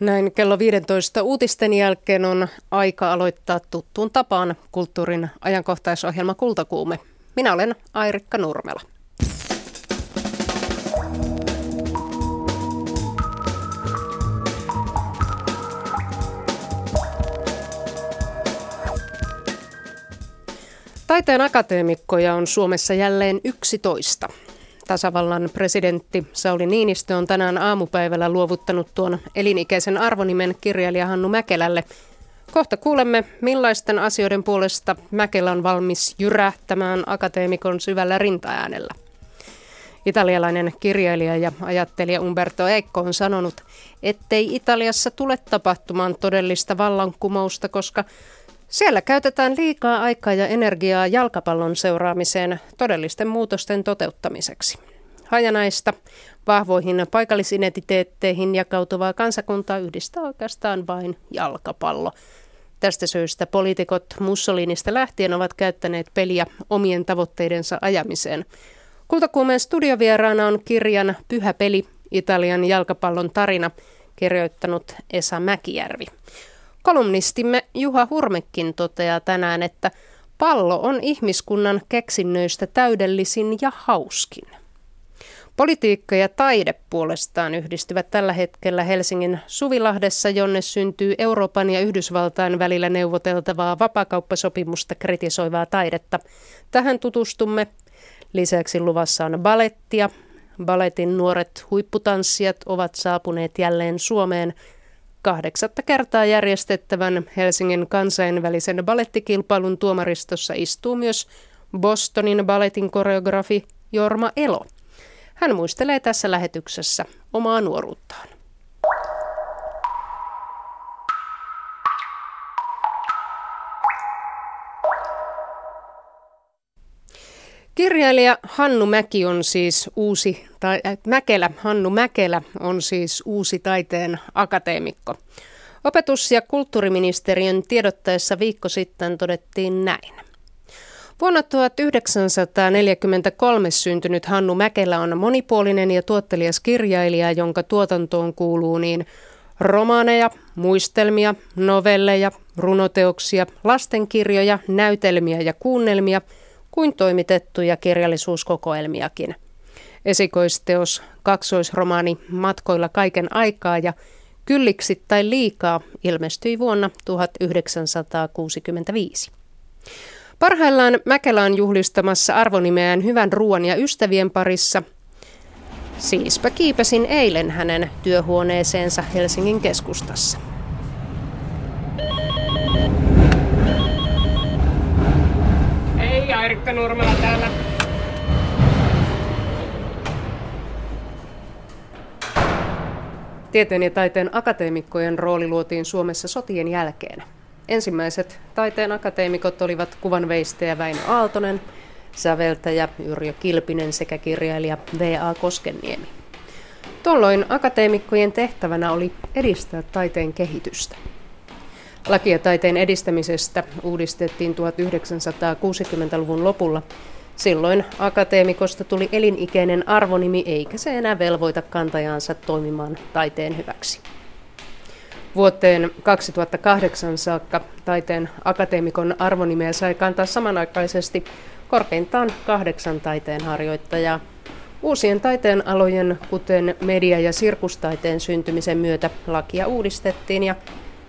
Näin kello 15 uutisten jälkeen on aika aloittaa tuttuun tapaan kulttuurin ajankohtaisohjelma Kultakuume. Minä olen Airikka Nurmela. Taiteen akateemikkoja on Suomessa jälleen 11. Tasavallan presidentti Sauli Niinistö on tänään aamupäivällä luovuttanut tuon elinikäisen arvonimen kirjailija Hannu Mäkelälle. Kohta kuulemme, millaisten asioiden puolesta Mäkelä on valmis jyrähtämään akateemikon syvällä rintaäänellä. Italialainen kirjailija ja ajattelija Umberto Eikko on sanonut, ettei Italiassa tule tapahtumaan todellista vallankumousta, koska siellä käytetään liikaa aikaa ja energiaa jalkapallon seuraamiseen todellisten muutosten toteuttamiseksi. Hajanaista, vahvoihin paikallisidentiteetteihin jakautuvaa kansakuntaa yhdistää oikeastaan vain jalkapallo. Tästä syystä poliitikot Mussolinista lähtien ovat käyttäneet peliä omien tavoitteidensa ajamiseen. Kultakuumeen studiovieraana on kirjan Pyhä peli, Italian jalkapallon tarina, kirjoittanut Esa Mäkijärvi. Kolumnistimme Juha Hurmekin toteaa tänään, että pallo on ihmiskunnan keksinnöistä täydellisin ja hauskin. Politiikka ja taide puolestaan yhdistyvät tällä hetkellä Helsingin Suvilahdessa, jonne syntyy Euroopan ja Yhdysvaltain välillä neuvoteltavaa vapakauppasopimusta kritisoivaa taidetta. Tähän tutustumme. Lisäksi luvassa on balettia. Baletin nuoret huipputanssijat ovat saapuneet jälleen Suomeen – kahdeksatta kertaa järjestettävän Helsingin kansainvälisen balettikilpailun tuomaristossa istuu myös Bostonin balletin koreografi Jorma Elo. Hän muistelee tässä lähetyksessä omaa nuoruuttaan. Kirjailija Hannu Mäki on siis uusi, tai äh, Mäkelä, Hannu Mäkelä on siis uusi taiteen akateemikko. Opetus- ja kulttuuriministeriön tiedottaessa viikko sitten todettiin näin. Vuonna 1943 syntynyt Hannu Mäkelä on monipuolinen ja tuottelias kirjailija, jonka tuotantoon kuuluu niin romaaneja, muistelmia, novelleja, runoteoksia, lastenkirjoja, näytelmiä ja kuunnelmia – kuin toimitettuja kirjallisuuskokoelmiakin. Esikoisteos kaksoisromaani Matkoilla kaiken aikaa ja Kylliksi tai liikaa ilmestyi vuonna 1965. Parhaillaan Mäkelä on juhlistamassa arvonimeään hyvän ruoan ja ystävien parissa. Siispä kiipesin eilen hänen työhuoneeseensa Helsingin keskustassa. Erikka Nurmela täällä. Tieteen ja taiteen akateemikkojen rooli luotiin Suomessa sotien jälkeen. Ensimmäiset taiteen akateemikot olivat kuvanveistäjä Väinö Aaltonen, säveltäjä Yrjö Kilpinen sekä kirjailija V.A. Koskenniemi. Tuolloin akateemikkojen tehtävänä oli edistää taiteen kehitystä. Lakia taiteen edistämisestä uudistettiin 1960-luvun lopulla. Silloin akateemikosta tuli elinikäinen arvonimi eikä se enää velvoita kantajaansa toimimaan taiteen hyväksi. Vuoteen 2008 saakka taiteen akateemikon arvonimeä sai kantaa samanaikaisesti korkeintaan kahdeksan taiteen harjoittajaa. Uusien taiteen alojen, kuten media- ja sirkustaiteen syntymisen myötä lakia uudistettiin ja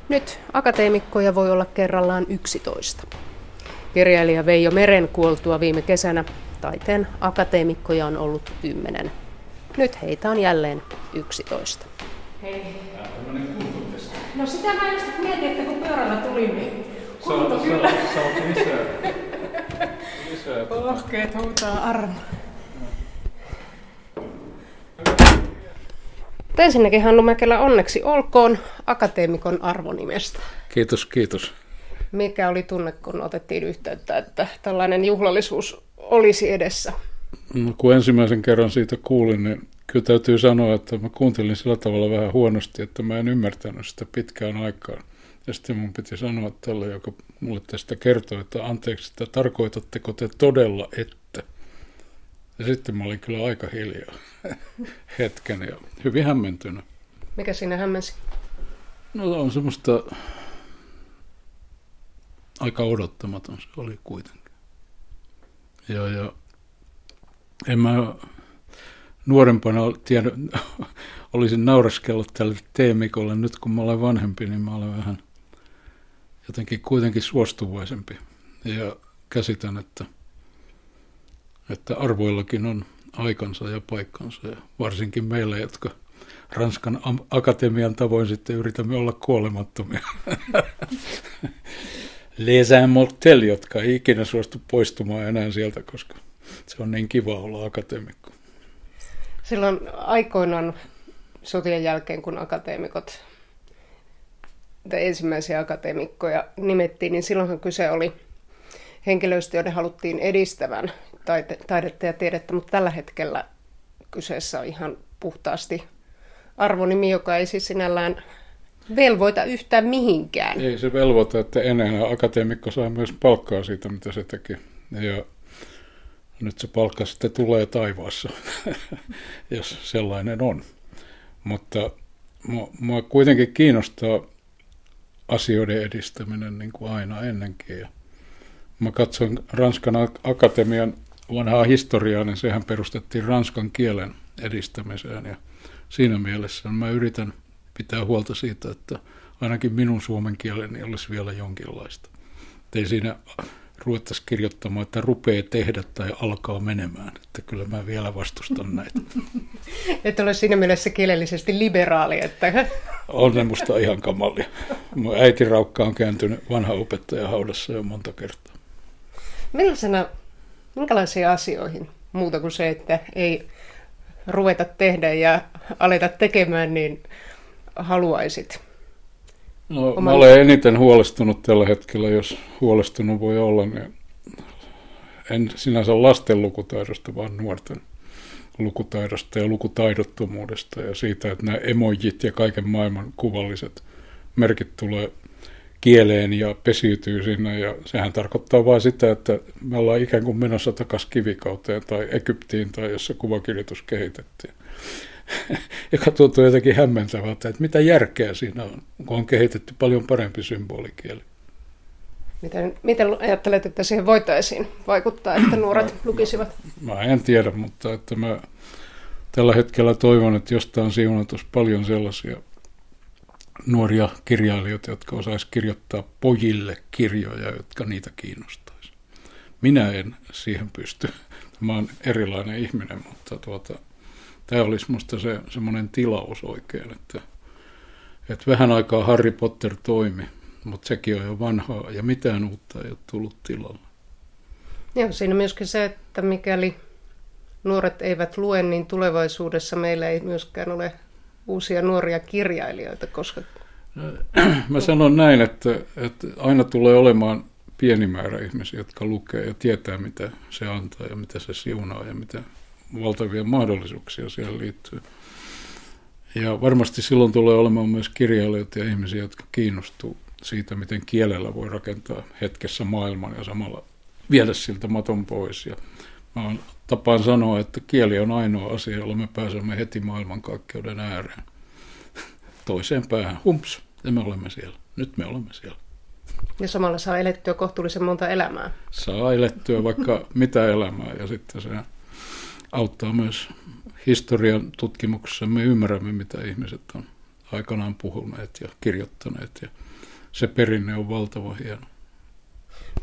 nyt akateemikkoja voi olla kerrallaan 11. Kirjailija Veijo Meren kuoltua viime kesänä taiteen akateemikkoja on ollut 10. Nyt heitä on jälleen 11. Hei. No sitä mä just mietin, että kun pyörällä tuli, niin kunto kyllä. Sä oot lisää. lisää. Ohkeet huutaa armo. ensinnäkin Hannu Mäkelä onneksi olkoon akateemikon arvonimestä. Kiitos, kiitos. Mikä oli tunne, kun otettiin yhteyttä, että tällainen juhlallisuus olisi edessä? No, kun ensimmäisen kerran siitä kuulin, niin kyllä täytyy sanoa, että mä kuuntelin sillä tavalla vähän huonosti, että mä en ymmärtänyt sitä pitkään aikaan. Ja sitten mun piti sanoa tälle, joka mulle tästä kertoi, että anteeksi, että tarkoitatteko te todella, että? Ja sitten mä olin kyllä aika hiljaa hetken ja hyvin hämmentynyt. Mikä siinä hämmensi? No on semmoista aika odottamaton se oli kuitenkin. Ja, ja en mä nuorempana tiedä, olisin nauraskellut tälle teemikolle. Nyt kun mä olen vanhempi, niin mä olen vähän jotenkin kuitenkin suostuvaisempi. Ja käsitän, että, että arvoillakin on aikansa ja paikkansa. Ja varsinkin meille, jotka Ranskan akatemian tavoin sitten yritämme olla kuolemattomia. Les immortels, jotka ei ikinä suostu poistumaan enää sieltä, koska se on niin kiva olla akateemikko. Silloin aikoinaan sotien jälkeen, kun akateemikot tai ensimmäisiä akateemikkoja nimettiin, niin silloinhan kyse oli henkilöistä, joiden haluttiin edistävän taidetta ja tiedettä, mutta tällä hetkellä kyseessä on ihan puhtaasti arvonimi, joka ei siis sinällään velvoita yhtään mihinkään. Ei se velvoita, että enää akateemikko saa myös palkkaa siitä, mitä se teki. Ja nyt se palkka sitten tulee taivaassa, jos sellainen on. Mutta mua kuitenkin kiinnostaa asioiden edistäminen niin kuin aina ennenkin. Ja mä katson Ranskan akatemian vanhaa historiaa, niin sehän perustettiin ranskan kielen edistämiseen. Ja siinä mielessä mä yritän pitää huolta siitä, että ainakin minun suomen kieleni olisi vielä jonkinlaista. ei siinä ruvettaisi kirjoittamaan, että rupeaa tehdä tai alkaa menemään. Että kyllä mä vielä vastustan näitä. Että ole siinä mielessä kielellisesti liberaali. Että... On ne musta ihan kamalia. Mun äiti Raukka on kääntynyt vanha opettaja haudassa jo monta kertaa. Millaisena, minkälaisiin asioihin muuta kuin se, että ei ruveta tehdä ja aleta tekemään, niin haluaisit? No, Oman... mä olen eniten huolestunut tällä hetkellä, jos huolestunut voi olla, niin en sinänsä lasten lukutaidosta, vaan nuorten lukutaidosta ja lukutaidottomuudesta ja siitä, että nämä emojit ja kaiken maailman kuvalliset merkit tulee kieleen ja pesiytyy sinne ja sehän tarkoittaa vain sitä, että me ollaan ikään kuin menossa takaisin kivikauteen tai Egyptiin tai jossa kuvakirjoitus kehitettiin. joka tuntuu jotenkin hämmentävältä, että mitä järkeä siinä on, kun on kehitetty paljon parempi symbolikieli. Miten, miten ajattelet, että siihen voitaisiin vaikuttaa, että nuoret mä, lukisivat? Mä, mä en tiedä, mutta että mä tällä hetkellä toivon, että jostain siunatus paljon sellaisia nuoria kirjailijoita, jotka osaisivat kirjoittaa pojille kirjoja, jotka niitä kiinnostaisi. Minä en siihen pysty. Mä oon erilainen ihminen, mutta tuota, tämä olisi minusta se, semmoinen tilaus oikein, että, että vähän aikaa Harry Potter toimi, mutta sekin on jo vanhaa ja mitään uutta ei ole tullut tilalle. Joo, siinä myöskin se, että mikäli nuoret eivät lue, niin tulevaisuudessa meillä ei myöskään ole uusia nuoria kirjailijoita, koska... Mä sanon näin, että, että aina tulee olemaan pieni määrä ihmisiä, jotka lukee ja tietää, mitä se antaa ja mitä se siunaa ja mitä valtavia mahdollisuuksia siellä liittyy. Ja varmasti silloin tulee olemaan myös kirjailijoita ja ihmisiä, jotka kiinnostuu siitä, miten kielellä voi rakentaa hetkessä maailman ja samalla viedä siltä maton pois. Ja mä on, tapaan sanoa, että kieli on ainoa asia, jolla me pääsemme heti maailmankaikkeuden ääreen. Toiseen päähän. Humps, ja me olemme siellä. Nyt me olemme siellä. Ja samalla saa elettyä kohtuullisen monta elämää. Saa elettyä vaikka mitä elämää ja sitten se auttaa myös historian tutkimuksessa. Me ymmärrämme, mitä ihmiset on aikanaan puhuneet ja kirjoittaneet ja se perinne on valtava hieno.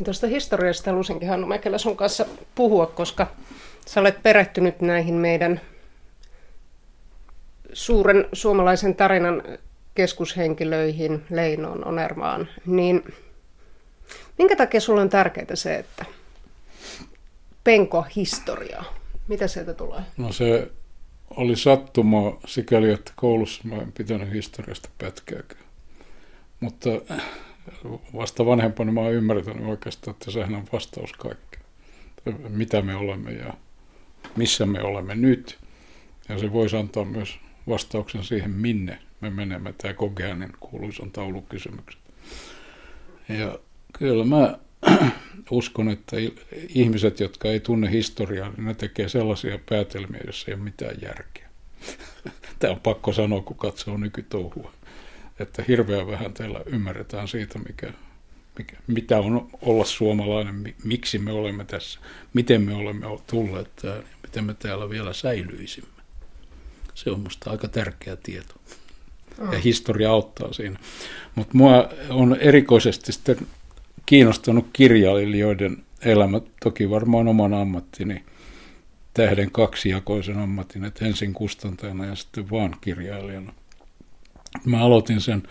Tuosta historiasta halusinkin Hannu Mäkelä sun kanssa puhua, koska sä olet perehtynyt näihin meidän suuren suomalaisen tarinan keskushenkilöihin, Leinoon, Onermaan, niin minkä takia sulle on tärkeää se, että penko historiaa? Mitä sieltä tulee? No se oli sattuma sikäli, että koulussa mä en pitänyt historiasta pätkääkään. Mutta vasta vanhempana mä oon ymmärtänyt oikeastaan, että sehän on vastaus kaikkeen. Mitä me olemme ja missä me olemme nyt. Ja se voisi antaa myös vastauksen siihen, minne me menemme. Tämä Kogeanin kuuluisan taulukysymykset. Ja kyllä mä uskon, että ihmiset, jotka ei tunne historiaa, niin ne tekee sellaisia päätelmiä, joissa ei ole mitään järkeä. Tämä on pakko sanoa, kun katsoo nykytouhua. Että hirveän vähän teillä ymmärretään siitä, mikä, mikä, mitä on olla suomalainen, miksi me olemme tässä, miten me olemme tulleet tähän ja miten me täällä vielä säilyisimme. Se on minusta aika tärkeä tieto. Ja mm. historia auttaa siinä. Mutta mua on erikoisesti sitten kiinnostanut kirjailijoiden elämä, toki varmaan oman ammattini tähden kaksijakoisen ammatin, että ensin kustantajana ja sitten vaan kirjailijana. Mä aloitin sen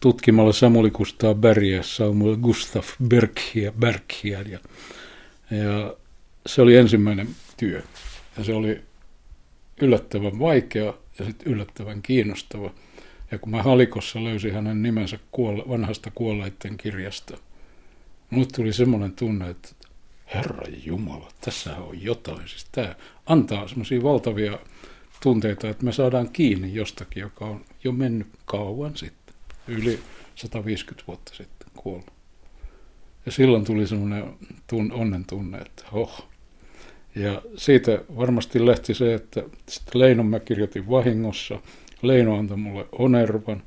tutkimalla Samuli Kustaa Bergiä, Samuel Gustaf Bergia, Bergia ja, ja se oli ensimmäinen työ. Ja se oli yllättävän vaikea ja sitten yllättävän kiinnostava. Ja kun mä halikossa löysin hänen nimensä kuolle, vanhasta kuolleiden kirjasta, mulle tuli semmoinen tunne, että Herra Jumala, tässä on jotain. Siis tämä antaa semmoisia valtavia tunteita, että me saadaan kiinni jostakin, joka on jo mennyt kauan sitten, yli 150 vuotta sitten kuollut. Ja silloin tuli semmoinen tun, onnen tunne, että oh. Ja siitä varmasti lähti se, että sitten Leinon mä kirjoitin vahingossa. Leino antoi mulle onervan.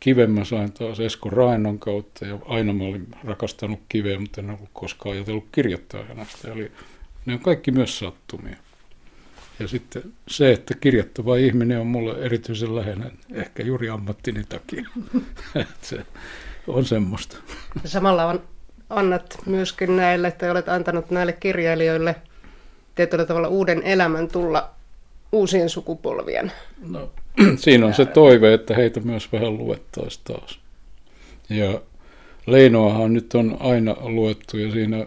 Kiven mä sain taas Esko Raennon kautta ja aina mä olin rakastanut kiveä, mutta en ollut koskaan ajatellut kirjoittaa hänestä. Eli ne on kaikki myös sattumia. Ja sitten se, että kirjoittava ihminen on mulle erityisen läheinen, ehkä juuri ammattini takia. se on semmoista. Samalla on, annat myöskin näille, että olet antanut näille kirjailijoille tietyllä tavalla uuden elämän tulla uusien sukupolvien. No, siinä on se toive, että heitä myös vähän luettaisiin taas. Ja Leinoahan nyt on aina luettu ja siinä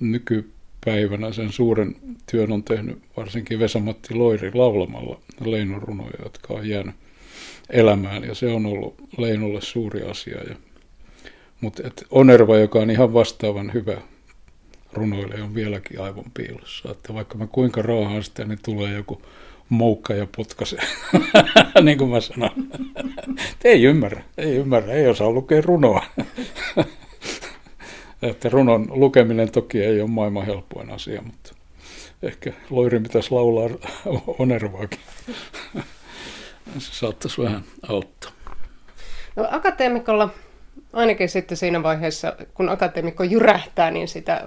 nyky päivänä sen suuren työn on tehnyt varsinkin Vesamatti Loiri laulamalla Leinon runoja, jotka on jäänyt elämään ja se on ollut Leinolle suuri asia. Ja, mutta et Onerva, joka on ihan vastaavan hyvä runoille, on vieläkin aivan piilossa. Että vaikka mä kuinka rauhaan sitä, niin tulee joku moukka ja potkaisee, niin kuin mä sanon. ei ymmärrä, ei ymmärrä, ei osaa lukea runoa. Että runon lukeminen toki ei ole maailman helpoin asia, mutta ehkä Loiri pitäisi laulaa onervaakin. Se saattaisi vähän auttaa. No, akateemikolla, ainakin sitten siinä vaiheessa, kun akateemikko jyrähtää, niin sitä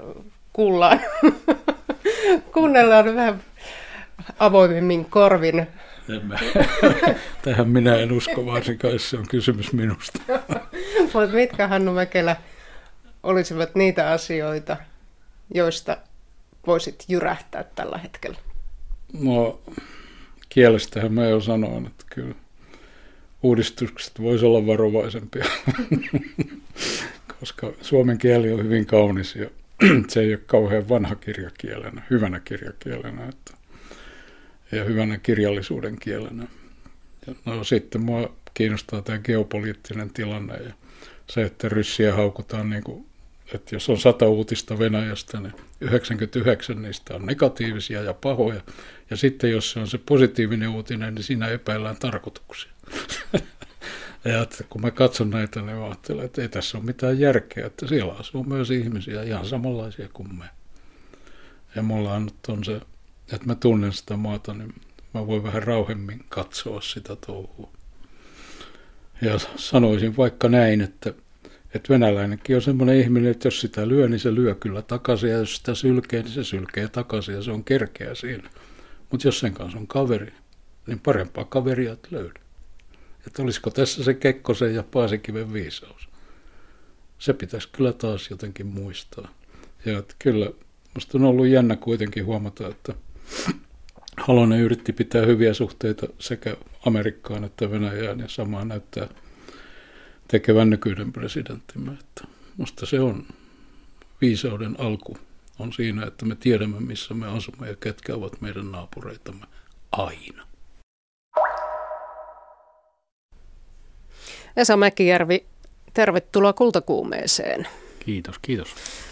kuullaan. Kuunnellaan vähän avoimemmin korvin. mä, tähän minä en usko varsinkaan, jos se on kysymys minusta. Mutta mitkä Hannu Mäkelä olisivat niitä asioita, joista voisit jyrähtää tällä hetkellä? No, kielestähän mä jo sanoin, että kyllä uudistukset voisi olla varovaisempia, koska suomen kieli on hyvin kaunis ja se ei ole kauhean vanha kirjakielenä, hyvänä kirjakielenä että, ja hyvänä kirjallisuuden kielenä. Ja no sitten mua kiinnostaa tämä geopoliittinen tilanne ja se, että ryssiä haukutaan niin kuin että jos on sata uutista Venäjästä, niin 99 niistä on negatiivisia ja pahoja. Ja sitten jos se on se positiivinen uutinen, niin siinä epäillään tarkoituksia. ja että kun mä katson näitä, niin mä ajattelen, että ei tässä ole mitään järkeä, että siellä asuu myös ihmisiä ihan samanlaisia kuin me. Ja mulla on, on se, että mä tunnen sitä maata, niin mä voin vähän rauhemmin katsoa sitä touhua. Ja sanoisin vaikka näin, että että venäläinenkin on semmoinen ihminen, että jos sitä lyö, niin se lyö kyllä takaisin, ja jos sitä sylkee, niin se sylkee takaisin, ja se on kerkeä siinä. Mutta jos sen kanssa on kaveri, niin parempaa kaveria et löydä. Että olisiko tässä se Kekkosen ja Paasikiven viisaus. Se pitäisi kyllä taas jotenkin muistaa. Ja että kyllä, musta on ollut jännä kuitenkin huomata, että Halonen yritti pitää hyviä suhteita sekä Amerikkaan että Venäjään, ja samaa näyttää tekevän nykyinen presidenttimme. Että musta se on viisauden alku on siinä, että me tiedämme, missä me asumme ja ketkä ovat meidän naapureitamme aina. Esa Mäkijärvi, tervetuloa kultakuumeeseen. Kiitos, kiitos.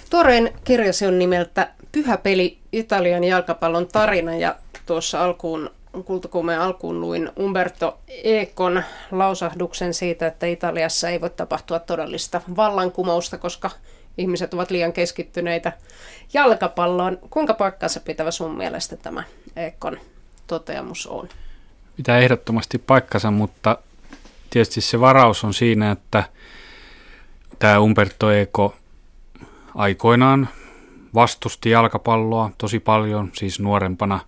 Tuoreen kirjasi on nimeltä Pyhä peli, Italian jalkapallon tarina ja tuossa alkuun kultakuumeen alkuun luin Umberto Econ lausahduksen siitä, että Italiassa ei voi tapahtua todellista vallankumousta, koska ihmiset ovat liian keskittyneitä jalkapalloon. Kuinka paikkansa pitävä sun mielestä tämä Econ toteamus on? Pitää ehdottomasti paikkansa, mutta tietysti se varaus on siinä, että tämä Umberto Eco aikoinaan vastusti jalkapalloa tosi paljon, siis nuorempana,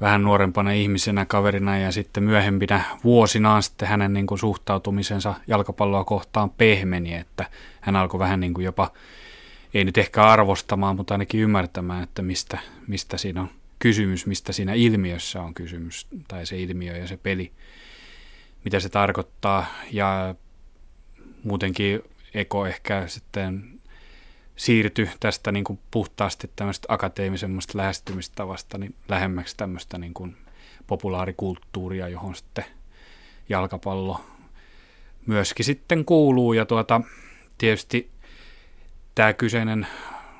vähän nuorempana ihmisenä, kaverina ja sitten myöhempinä vuosinaan sitten hänen niin kuin suhtautumisensa jalkapalloa kohtaan pehmeni, että hän alkoi vähän niin kuin jopa, ei nyt ehkä arvostamaan, mutta ainakin ymmärtämään, että mistä, mistä siinä on kysymys, mistä siinä ilmiössä on kysymys, tai se ilmiö ja se peli, mitä se tarkoittaa, ja muutenkin Eko ehkä sitten siirtyi tästä niin kuin puhtaasti tämmöistä akateemisemmasta lähestymistavasta niin lähemmäksi tämmöistä niin kuin populaarikulttuuria, johon sitten jalkapallo myöskin sitten kuuluu. Ja tuota, tietysti tämä kyseinen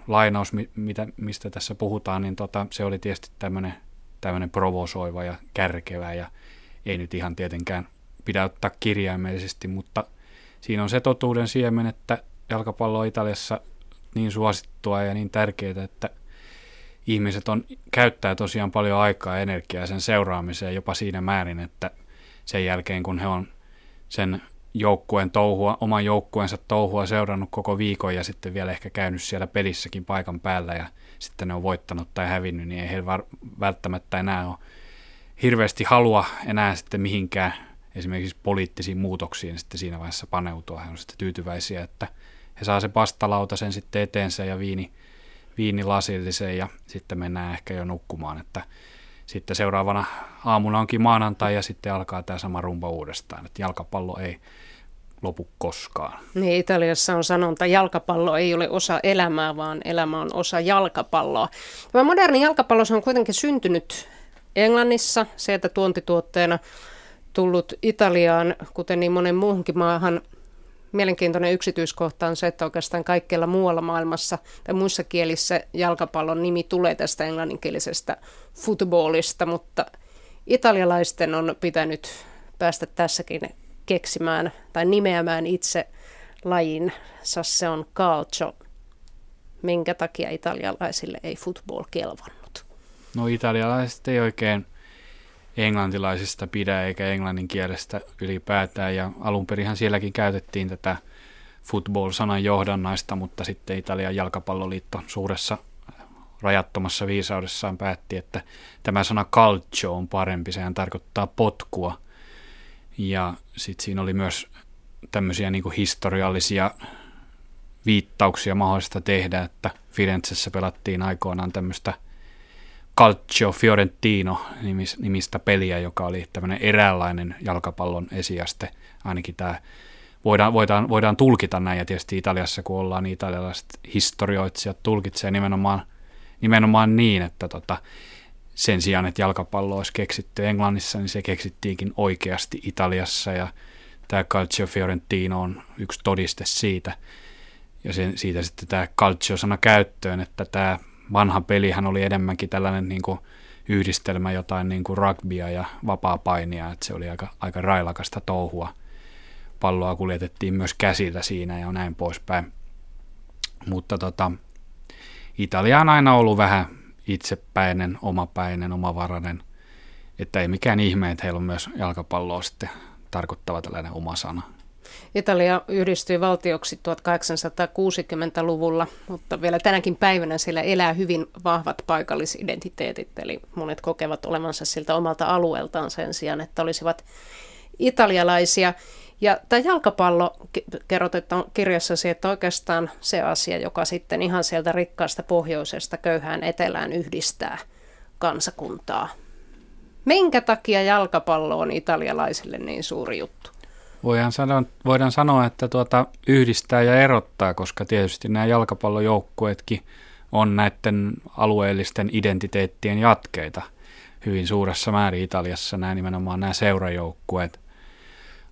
lainaus, mitä, mistä tässä puhutaan, niin tota, se oli tietysti tämmöinen, tämmöinen provosoiva ja kärkevä ja ei nyt ihan tietenkään pidä ottaa kirjaimellisesti, mutta siinä on se totuuden siemen, että jalkapallo Italiassa niin suosittua ja niin tärkeää, että ihmiset on, käyttää tosiaan paljon aikaa ja energiaa sen seuraamiseen jopa siinä määrin, että sen jälkeen kun he on sen joukkueen touhua, oman joukkueensa touhua seurannut koko viikon ja sitten vielä ehkä käynyt siellä pelissäkin paikan päällä ja sitten ne on voittanut tai hävinnyt, niin ei heillä välttämättä enää ole hirveästi halua enää sitten mihinkään esimerkiksi poliittisiin muutoksiin sitten siinä vaiheessa paneutua. He on sitten tyytyväisiä, että he saa se pastalauta sen sitten eteensä ja viini, viinilasillisen ja sitten mennään ehkä jo nukkumaan, että sitten seuraavana aamuna onkin maanantai ja sitten alkaa tämä sama rumba uudestaan, että jalkapallo ei lopu koskaan. Niin, Italiassa on sanonta, jalkapallo ei ole osa elämää, vaan elämä on osa jalkapalloa. Tämä moderni jalkapallo on kuitenkin syntynyt Englannissa, se, että tuontituotteena tullut Italiaan, kuten niin monen muuhunkin maahan, mielenkiintoinen yksityiskohta on se, että oikeastaan kaikkialla muualla maailmassa tai muissa kielissä jalkapallon nimi tulee tästä englanninkielisestä footballista, mutta italialaisten on pitänyt päästä tässäkin keksimään tai nimeämään itse lajin. Se on calcio. Minkä takia italialaisille ei football kelvannut? No italialaiset ei oikein englantilaisista pidä eikä englannin kielestä ylipäätään. Ja alun perinhan sielläkin käytettiin tätä football-sanan johdannaista, mutta sitten Italian jalkapalloliitto suuressa rajattomassa viisaudessaan päätti, että tämä sana calcio on parempi, sehän tarkoittaa potkua. Ja sitten siinä oli myös tämmöisiä niin historiallisia viittauksia mahdollista tehdä, että Firenzessä pelattiin aikoinaan tämmöistä – Calcio Fiorentino nimistä peliä, joka oli tämmöinen eräänlainen jalkapallon esiaste. Ainakin tämä voidaan, voidaan, voidaan tulkita näin, ja tietysti Italiassa, kun ollaan niin italialaiset historioitsijat, tulkitsee nimenomaan, nimenomaan niin, että tota, sen sijaan, että jalkapallo olisi keksitty Englannissa, niin se keksittiinkin oikeasti Italiassa, ja tämä Calcio Fiorentino on yksi todiste siitä, ja sen, siitä sitten tämä calcio-sana käyttöön, että tämä vanha pelihän oli enemmänkin tällainen niin kuin yhdistelmä jotain niin kuin rugbya ja vapaa-painia, että se oli aika, aika railakasta touhua. Palloa kuljetettiin myös käsillä siinä ja näin poispäin. Mutta tota, Italia on aina ollut vähän itsepäinen, omapäinen, omavarainen, että ei mikään ihme, että heillä on myös jalkapalloa sitten tarkoittava tällainen oma sana. Italia yhdistyi valtioksi 1860-luvulla, mutta vielä tänäkin päivänä siellä elää hyvin vahvat paikallisidentiteetit, eli monet kokevat olevansa siltä omalta alueeltaan sen sijaan, että olisivat italialaisia. Ja tämä jalkapallo, kerrot että kirjassasi, että oikeastaan se asia, joka sitten ihan sieltä rikkaasta pohjoisesta köyhään etelään yhdistää kansakuntaa. Minkä takia jalkapallo on italialaisille niin suuri juttu? Voidaan sanoa, voidaan sanoa että tuota, yhdistää ja erottaa, koska tietysti nämä jalkapallojoukkueetkin on näiden alueellisten identiteettien jatkeita hyvin suuressa määrin Italiassa, nämä nimenomaan nämä seurajoukkueet.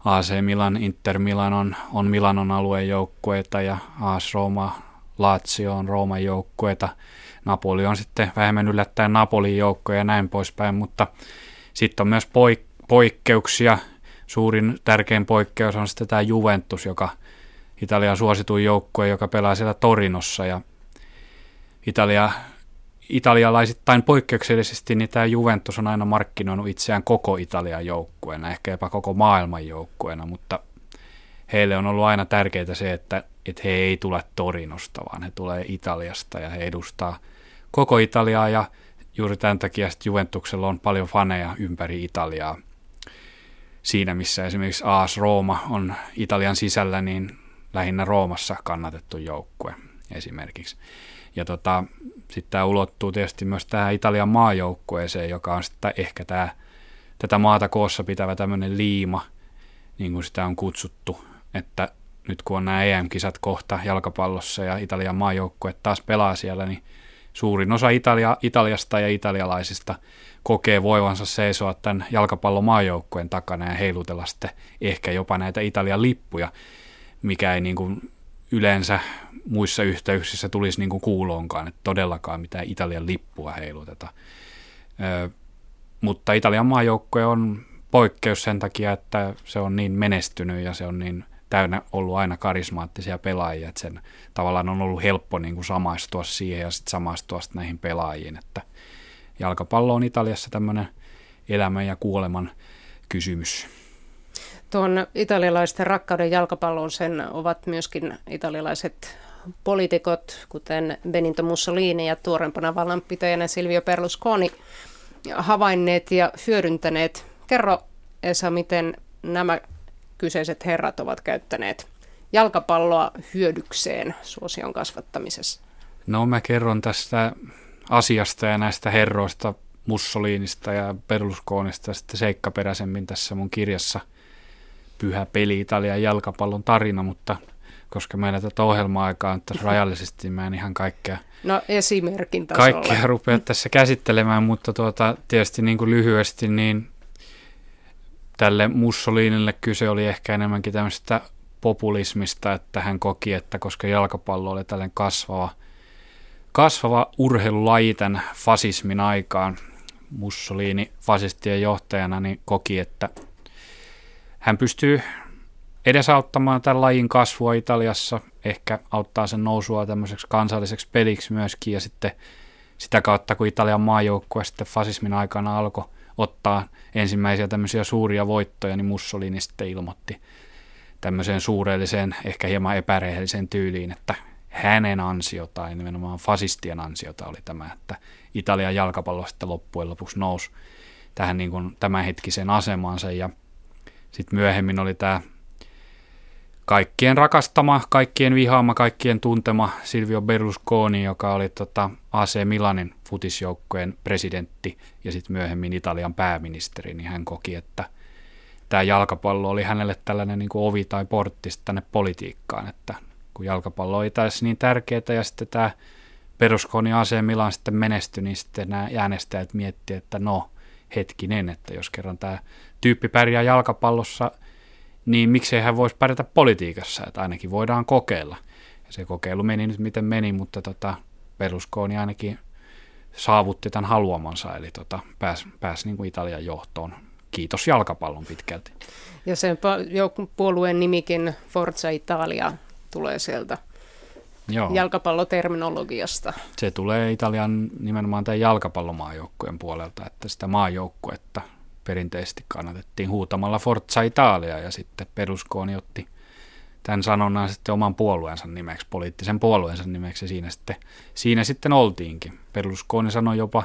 AC Milan, Inter Milan on, on Milanon alueen joukkueita ja AS Roma, Lazio on Rooman joukkueita. Napoli on sitten vähemmän yllättäen Napolin joukkoja ja näin poispäin, mutta sitten on myös poik- poikkeuksia – suurin tärkein poikkeus on sitten tämä Juventus, joka Italian suosituin joukkue, joka pelaa siellä Torinossa ja Italia, italialaisittain poikkeuksellisesti niin tämä Juventus on aina markkinoinut itseään koko Italian joukkueena, ehkä jopa koko maailman joukkueena, mutta heille on ollut aina tärkeää se, että, että he ei tule Torinosta, vaan he tulee Italiasta ja he edustaa koko Italiaa ja juuri tämän takia Juventuksella on paljon faneja ympäri Italiaa. Siinä missä esimerkiksi AS Rooma on Italian sisällä, niin lähinnä Roomassa kannatettu joukkue esimerkiksi. Ja tota, sitten tämä ulottuu tietysti myös tähän Italian maajoukkueeseen, joka on sitten ehkä tämä, tätä maata koossa pitävä tämmöinen liima, niin kuin sitä on kutsuttu, että nyt kun on nämä EM-kisat kohta jalkapallossa ja Italian maajoukkue taas pelaa siellä, niin suurin osa Italia, Italiasta ja italialaisista kokee voivansa seisoa tämän jalkapallomaajoukkueen takana ja heilutella sitten ehkä jopa näitä Italian lippuja, mikä ei niin kuin yleensä muissa yhteyksissä tulisi niin kuin kuuloonkaan, että todellakaan mitään Italian lippua heiluteta. Ö, mutta Italian maajoukkue on poikkeus sen takia, että se on niin menestynyt ja se on niin täynnä ollut aina karismaattisia pelaajia, että sen tavallaan on ollut helppo niin kuin samaistua siihen ja sitten samaistua sit näihin pelaajiin, että jalkapallo on Italiassa tämmöinen elämän ja kuoleman kysymys. Tuon italialaisten rakkauden jalkapalloon sen ovat myöskin italialaiset poliitikot, kuten Benito Mussolini ja tuorempana vallanpitäjänä Silvio Berlusconi, havainneet ja hyödyntäneet. Kerro Esa, miten nämä kyseiset herrat ovat käyttäneet jalkapalloa hyödykseen suosion kasvattamisessa? No mä kerron tästä asiasta ja näistä herroista Mussolinista ja Berlusconista sitten seikkaperäisemmin tässä mun kirjassa Pyhä peli Italian jalkapallon tarina, mutta koska meillä tätä ohjelma-aikaa on tässä rajallisesti, mä en ihan kaikkea, no, esimerkin tasolla. kaikkea rupea tässä käsittelemään, mutta tuota, tietysti niin kuin lyhyesti, niin tälle Mussolinille kyse oli ehkä enemmänkin tämmöistä populismista, että hän koki, että koska jalkapallo oli tällainen kasvava, kasvava urheilulaji tämän fasismin aikaan, Mussolini fasistien johtajana niin koki, että hän pystyy edesauttamaan tämän lajin kasvua Italiassa, ehkä auttaa sen nousua tämmöiseksi kansalliseksi peliksi myöskin, ja sitten sitä kautta, kun Italian maajoukkue sitten fasismin aikana alkoi ottaa ensimmäisiä tämmöisiä suuria voittoja, niin Mussolini sitten ilmoitti tämmöiseen suurelliseen, ehkä hieman epärehelliseen tyyliin, että hänen ansiota, nimenomaan fasistien ansiota oli tämä, että Italian jalkapallo sitten loppujen lopuksi nousi tähän niin kuin tämänhetkiseen asemansa ja sitten myöhemmin oli tämä kaikkien rakastama, kaikkien vihaama, kaikkien tuntema Silvio Berlusconi, joka oli tota AC Milanin futisjoukkojen presidentti ja sitten myöhemmin Italian pääministeri, niin hän koki, että tämä jalkapallo oli hänelle tällainen niin kuin ovi tai portti tänne politiikkaan, että kun jalkapallo oli tässä niin tärkeää ja sitten tämä Berlusconi AC Milan sitten menestyi, niin sitten nämä äänestäjät miettii, että no hetkinen, että jos kerran tämä tyyppi pärjää jalkapallossa – niin miksei hän voisi pärjätä politiikassa, että ainakin voidaan kokeilla. Ja se kokeilu meni nyt miten meni, mutta tota, Berlusconi ainakin saavutti tämän haluamansa, eli tota, pääsi pääs niin kuin Italian johtoon. Kiitos jalkapallon pitkälti. Ja sen puolueen nimikin Forza Italia tulee sieltä Joo. jalkapalloterminologiasta. Se tulee Italian nimenomaan tämän jalkapallomaajoukkueen puolelta, että sitä maajoukkuetta perinteisesti kannatettiin huutamalla Forza Italia ja sitten Peruskooni otti tämän sanonnan sitten oman puolueensa nimeksi, poliittisen puolueensa nimeksi ja siinä sitten, siinä sitten oltiinkin. Berlusconi sanoi jopa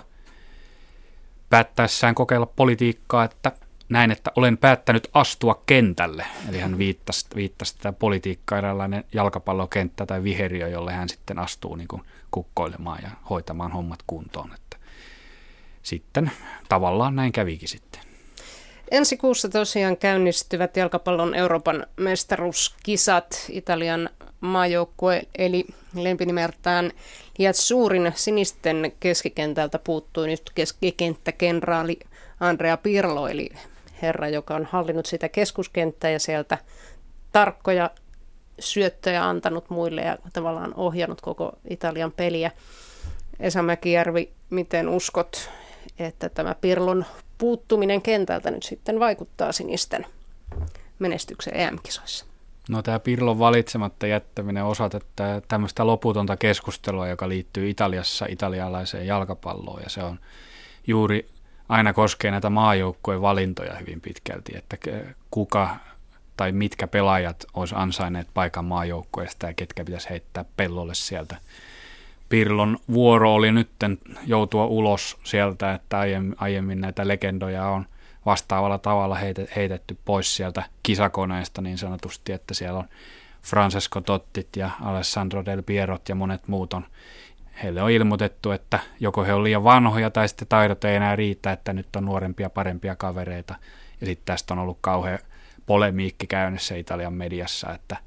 päättäessään kokeilla politiikkaa, että näin, että olen päättänyt astua kentälle. Eli hän viittasi, viittasi tätä politiikkaa eräänlainen jalkapallokenttä tai viheriö, jolle hän sitten astuu niin kuin kukkoilemaan ja hoitamaan hommat kuntoon. Että sitten tavallaan näin kävikin sitten. Ensi kuussa tosiaan käynnistyvät jalkapallon Euroopan mestaruuskisat. Italian maajoukkue eli lempinimeltään ja suurin sinisten keskikentältä puuttui nyt keskikenttäkenraali Andrea Pirlo, eli herra, joka on hallinnut sitä keskuskenttää ja sieltä tarkkoja syöttöjä antanut muille ja tavallaan ohjannut koko Italian peliä. Esa Mäkijärvi, miten uskot, että tämä Pirlon puuttuminen kentältä nyt sitten vaikuttaa sinisten menestykseen EM-kisoissa? No tämä Pirlon valitsematta jättäminen osoittaa tämmöistä loputonta keskustelua, joka liittyy Italiassa italialaiseen jalkapalloon ja se on juuri aina koskee näitä maajoukkueen valintoja hyvin pitkälti, että kuka tai mitkä pelaajat olisi ansainneet paikan maajoukkueesta ja ketkä pitäisi heittää pellolle sieltä. Pirlon vuoro oli nyt joutua ulos sieltä, että aiemmin, aiemmin näitä legendoja on vastaavalla tavalla heitetty pois sieltä kisakoneesta niin sanotusti, että siellä on Francesco Tottit ja Alessandro Del Pierot ja monet muut on. Heille on ilmoitettu, että joko he on liian vanhoja tai sitten taidot ei enää riitä, että nyt on nuorempia, parempia kavereita. Ja sitten tästä on ollut kauhean polemiikki käynnissä Italian mediassa, että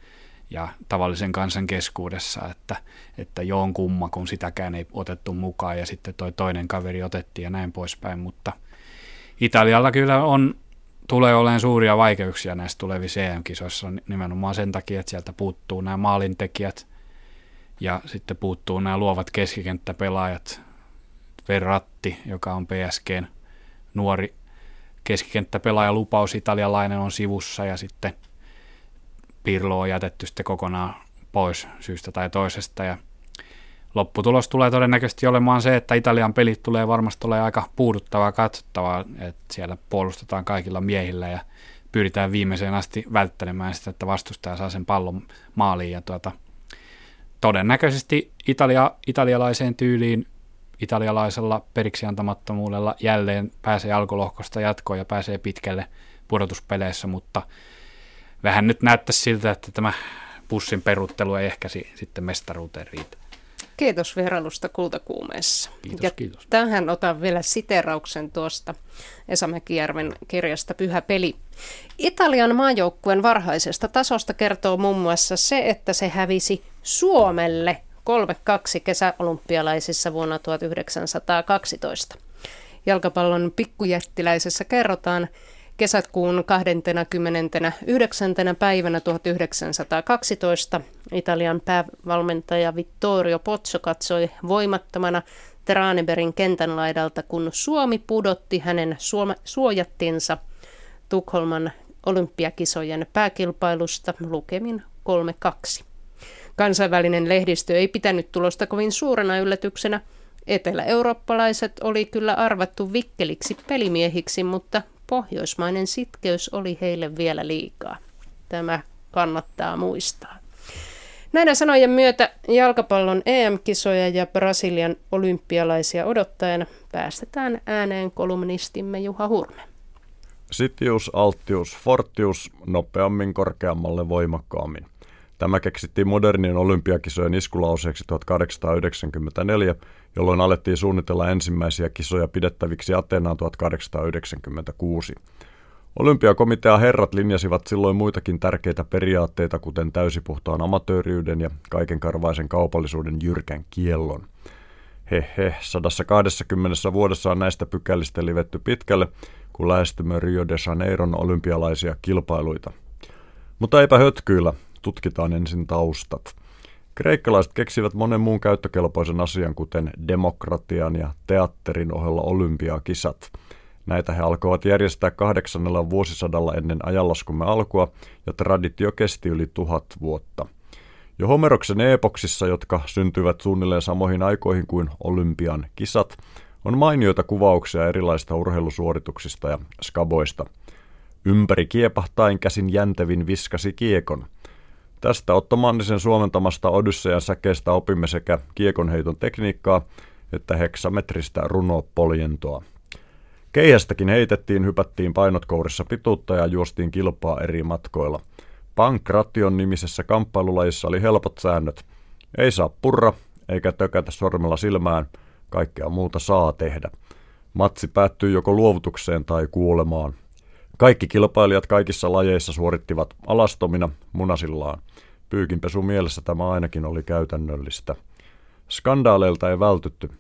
ja tavallisen kansan keskuudessa, että, että joon kumma, kun sitäkään ei otettu mukaan ja sitten toi toinen kaveri otettiin ja näin poispäin, mutta – Italialla kyllä on, tulee olemaan suuria vaikeuksia näissä tulevissa EM-kisoissa nimenomaan sen takia, että sieltä puuttuu nämä maalintekijät ja sitten puuttuu nämä luovat keskikenttäpelaajat. Verratti, joka on PSGn nuori keskikenttäpelaaja lupaus italialainen on sivussa. Ja sitten Pirlo on jätetty sitten kokonaan pois syystä tai toisesta. Ja lopputulos tulee todennäköisesti olemaan se, että Italian pelit tulee varmasti olemaan aika puuduttavaa katsottavaa, että siellä puolustetaan kaikilla miehillä ja pyritään viimeiseen asti välttelemään sitä, että vastustaja saa sen pallon maaliin. Ja tuota, todennäköisesti Italia, italialaiseen tyyliin italialaisella periksi antamattomuudella jälleen pääsee alkulohkosta jatkoon ja pääsee pitkälle pudotuspeleissä, mutta vähän nyt näyttäisi siltä, että tämä pussin peruttelu ei ehkä sitten mestaruuteen riitä. Kiitos vierailusta Kultakuumeessa. Kiitos, ja kiitos. Tähän otan vielä siterauksen tuosta Esa Mäkijärven kirjasta Pyhä peli. Italian maajoukkueen varhaisesta tasosta kertoo muun muassa se, että se hävisi Suomelle 3-2 kesäolympialaisissa vuonna 1912. Jalkapallon pikkujättiläisessä kerrotaan, Kesäkuun 29. päivänä 1912 Italian päävalmentaja Vittorio Pozzo katsoi voimattomana Traneberin kentän laidalta, kun Suomi pudotti hänen suojattinsa Tukholman olympiakisojen pääkilpailusta lukemin 3-2. Kansainvälinen lehdistö ei pitänyt tulosta kovin suurena yllätyksenä. Etelä-eurooppalaiset oli kyllä arvattu vikkeliksi pelimiehiksi, mutta pohjoismainen sitkeys oli heille vielä liikaa. Tämä kannattaa muistaa. Näiden sanojen myötä jalkapallon EM-kisoja ja Brasilian olympialaisia odottaen päästetään ääneen kolumnistimme Juha Hurme. Sitius, alttius, fortius, nopeammin, korkeammalle, voimakkaammin. Tämä keksittiin modernin olympiakisojen iskulauseeksi 1894, jolloin alettiin suunnitella ensimmäisiä kisoja pidettäviksi Ateenaan 1896. Olympiakomitea herrat linjasivat silloin muitakin tärkeitä periaatteita, kuten täysipuhtaan amatööriyden ja kaikenkarvaisen kaupallisuuden jyrkän kiellon. Hehe, 120 vuodessa on näistä pykälistä livetty pitkälle, kun lähestymme Rio de Janeiron olympialaisia kilpailuita. Mutta eipä hötkyillä, tutkitaan ensin taustat. Kreikkalaiset keksivät monen muun käyttökelpoisen asian, kuten demokratian ja teatterin ohella olympiakisat. Näitä he alkoivat järjestää kahdeksannella vuosisadalla ennen ajanlaskumme alkua, ja traditio kesti yli tuhat vuotta. Jo Homeroksen epoksissa, jotka syntyivät suunnilleen samoihin aikoihin kuin olympian kisat, on mainioita kuvauksia erilaisista urheilusuorituksista ja skaboista. Ympäri kiepahtain käsin jäntevin viskasi kiekon – Tästä ottomannisen suomentamasta Odyssean säkeestä opimme sekä kiekonheiton tekniikkaa että heksametristä runopoljentoa. Keihästäkin heitettiin, hypättiin painot kourissa pituutta ja juostiin kilpaa eri matkoilla. Pankration nimisessä kamppailulajissa oli helpot säännöt. Ei saa purra, eikä tökätä sormella silmään, kaikkea muuta saa tehdä. Matsi päättyy joko luovutukseen tai kuolemaan. Kaikki kilpailijat kaikissa lajeissa suorittivat alastomina munasillaan. Pyykinpesu mielessä tämä ainakin oli käytännöllistä. Skandaaleilta ei vältytty.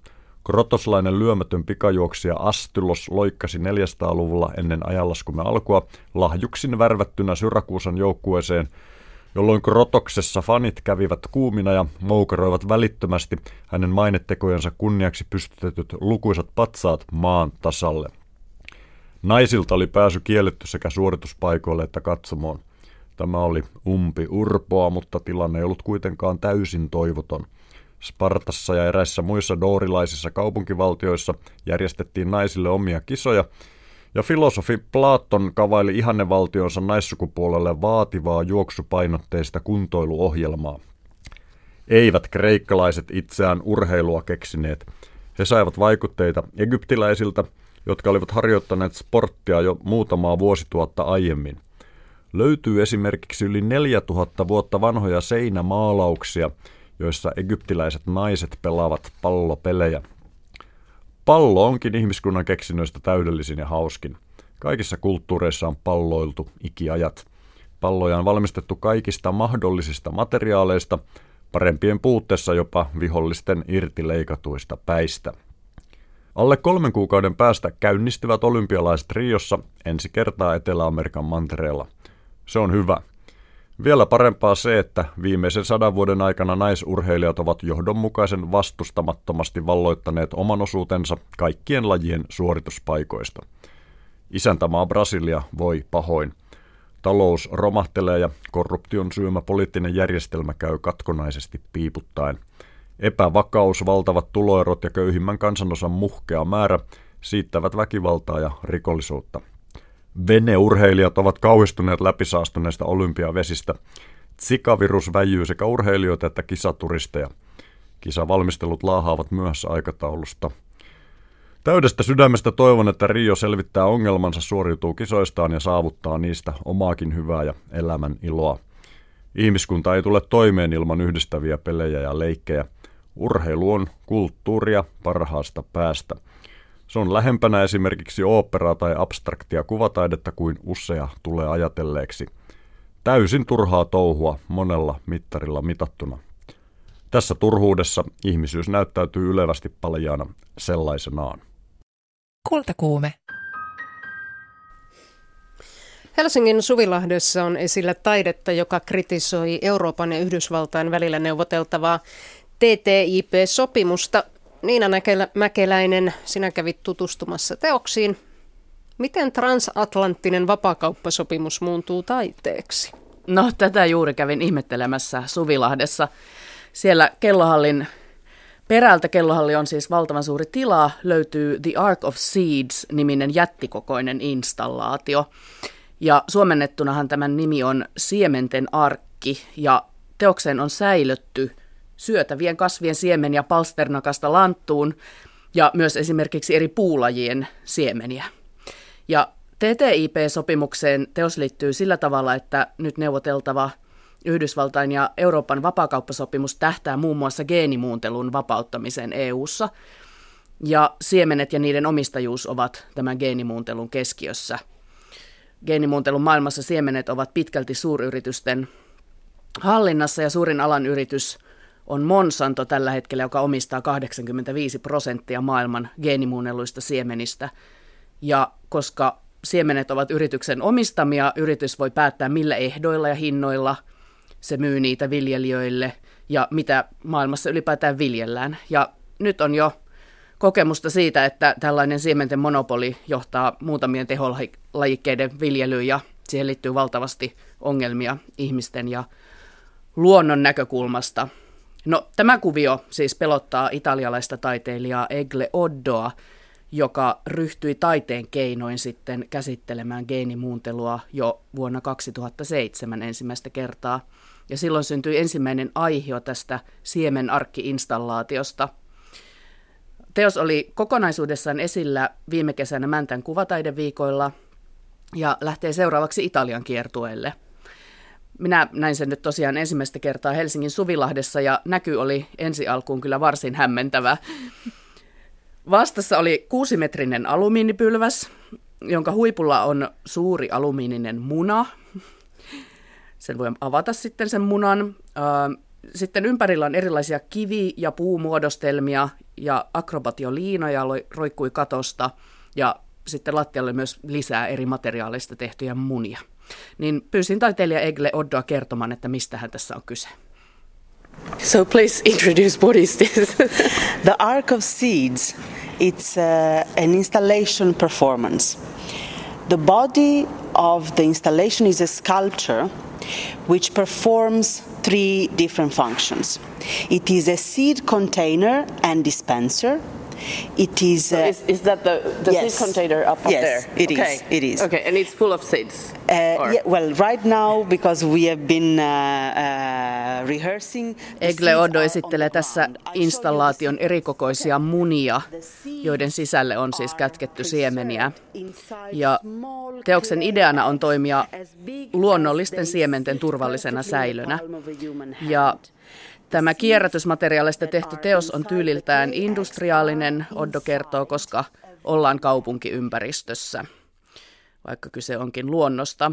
Krotoslainen lyömätön pikajuoksija Astylos loikkasi 400-luvulla ennen ajanlaskumme alkua lahjuksin värvättynä Syrakuusan joukkueeseen, jolloin Krotoksessa fanit kävivät kuumina ja moukaroivat välittömästi hänen mainettekojensa kunniaksi pystytetyt lukuisat patsaat maan tasalle. Naisilta oli pääsy kielletty sekä suorituspaikoille että katsomoon. Tämä oli umpi urpoa, mutta tilanne ei ollut kuitenkaan täysin toivoton. Spartassa ja eräissä muissa doorilaisissa kaupunkivaltioissa järjestettiin naisille omia kisoja, ja filosofi Platon kavaili ihannevaltionsa naissukupuolelle vaativaa juoksupainotteista kuntoiluohjelmaa. Eivät kreikkalaiset itseään urheilua keksineet. He saivat vaikutteita egyptiläisiltä, jotka olivat harjoittaneet sporttia jo muutamaa vuosituhatta aiemmin. Löytyy esimerkiksi yli 4000 vuotta vanhoja seinämaalauksia, joissa egyptiläiset naiset pelaavat pallopelejä. Pallo onkin ihmiskunnan keksinnöistä täydellisin ja hauskin. Kaikissa kulttuureissa on palloiltu ikiajat. Palloja on valmistettu kaikista mahdollisista materiaaleista, parempien puutteessa jopa vihollisten irtileikatuista päistä. Alle kolmen kuukauden päästä käynnistyvät olympialaiset Riossa ensi kertaa Etelä-Amerikan mantereella. Se on hyvä. Vielä parempaa se, että viimeisen sadan vuoden aikana naisurheilijat ovat johdonmukaisen vastustamattomasti valloittaneet oman osuutensa kaikkien lajien suorituspaikoista. Isäntämaa Brasilia voi pahoin. Talous romahtelee ja korruption syömä poliittinen järjestelmä käy katkonaisesti piiputtaen. Epävakaus, valtavat tuloerot ja köyhimmän kansanosan muhkea määrä siittävät väkivaltaa ja rikollisuutta. Veneurheilijat ovat kauhistuneet läpisaastuneista olympiavesistä. Zika-virus väijyy sekä urheilijoita että kisaturisteja. Kisavalmistelut laahaavat myöhässä aikataulusta. Täydestä sydämestä toivon, että Rio selvittää ongelmansa, suoriutuu kisoistaan ja saavuttaa niistä omaakin hyvää ja elämän iloa. Ihmiskunta ei tule toimeen ilman yhdistäviä pelejä ja leikkejä. Urheilu on kulttuuria parhaasta päästä. Se on lähempänä esimerkiksi oopperaa tai abstraktia kuvataidetta kuin usea tulee ajatelleeksi. Täysin turhaa touhua monella mittarilla mitattuna. Tässä turhuudessa ihmisyys näyttäytyy ylevästi paljaana sellaisenaan. Kultakuume. Helsingin Suvilahdessa on esillä taidetta, joka kritisoi Euroopan ja Yhdysvaltain välillä neuvoteltavaa TTIP-sopimusta. Niina Mäkeläinen, sinä kävit tutustumassa teoksiin. Miten transatlanttinen vapakauppasopimus muuntuu taiteeksi? No tätä juuri kävin ihmettelemässä Suvilahdessa. Siellä kellohallin perältä, kellohalli on siis valtavan suuri tila, löytyy The Ark of Seeds-niminen jättikokoinen installaatio. Ja suomennettunahan tämän nimi on Siementen arkki ja teokseen on säilötty – syötävien kasvien siemeniä palsternakasta lanttuun ja myös esimerkiksi eri puulajien siemeniä. Ja TTIP-sopimukseen teos liittyy sillä tavalla, että nyt neuvoteltava Yhdysvaltain ja Euroopan vapaakauppasopimus tähtää muun muassa geenimuuntelun vapauttamiseen EU:ssa. Ja siemenet ja niiden omistajuus ovat tämän geenimuuntelun keskiössä. Geenimuuntelun maailmassa siemenet ovat pitkälti suuryritysten hallinnassa ja suurin alan yritys on Monsanto tällä hetkellä, joka omistaa 85 prosenttia maailman geenimuunnelluista siemenistä. Ja koska siemenet ovat yrityksen omistamia, yritys voi päättää millä ehdoilla ja hinnoilla se myy niitä viljelijöille ja mitä maailmassa ylipäätään viljellään. Ja nyt on jo kokemusta siitä, että tällainen siementen monopoli johtaa muutamien teholajikkeiden viljelyyn ja siihen liittyy valtavasti ongelmia ihmisten ja luonnon näkökulmasta. No tämä kuvio siis pelottaa italialaista taiteilijaa Egle Oddoa, joka ryhtyi taiteen keinoin sitten käsittelemään geenimuuntelua jo vuonna 2007 ensimmäistä kertaa. Ja silloin syntyi ensimmäinen aihio tästä siemenarkki-installaatiosta. Teos oli kokonaisuudessaan esillä viime kesänä Mäntän kuvataideviikoilla ja lähtee seuraavaksi Italian kiertueelle – minä näin sen nyt tosiaan ensimmäistä kertaa Helsingin Suvilahdessa ja näky oli ensi alkuun kyllä varsin hämmentävä. Vastassa oli kuusimetrinen alumiinipylväs, jonka huipulla on suuri alumiininen muna. Sen voi avata sitten sen munan. Sitten ympärillä on erilaisia kivi- ja puumuodostelmia ja akrobatioliinoja roikkui katosta ja sitten lattialle myös lisää eri materiaaleista tehtyjä munia niin pyysin taiteilija Egle Oddoa kertomaan, että mistähän tässä on kyse. So please introduce what is this? the Ark of Seeds. It's uh, an installation performance. The body of the installation is a sculpture which performs three different functions. It is a seed container and dispenser. It is. So uh, is, is that the, the yes. seed container up, up Yes, there? it is, okay. it is. Okay, and it's full of seeds? Uh, yeah, well, right now, because we have been uh, uh, rehearsing. Egle are esittelee tässä installaation erikokoisia munia, joiden sisälle on siis kätketty siemeniä. Ja teoksen ideana on toimia luonnollisten siementen turvallisena säilönä. Ja tämä kierrätysmateriaalista tehty teos on tyyliltään industriaalinen, Oddo kertoo, koska ollaan kaupunkiympäristössä, vaikka kyse onkin luonnosta.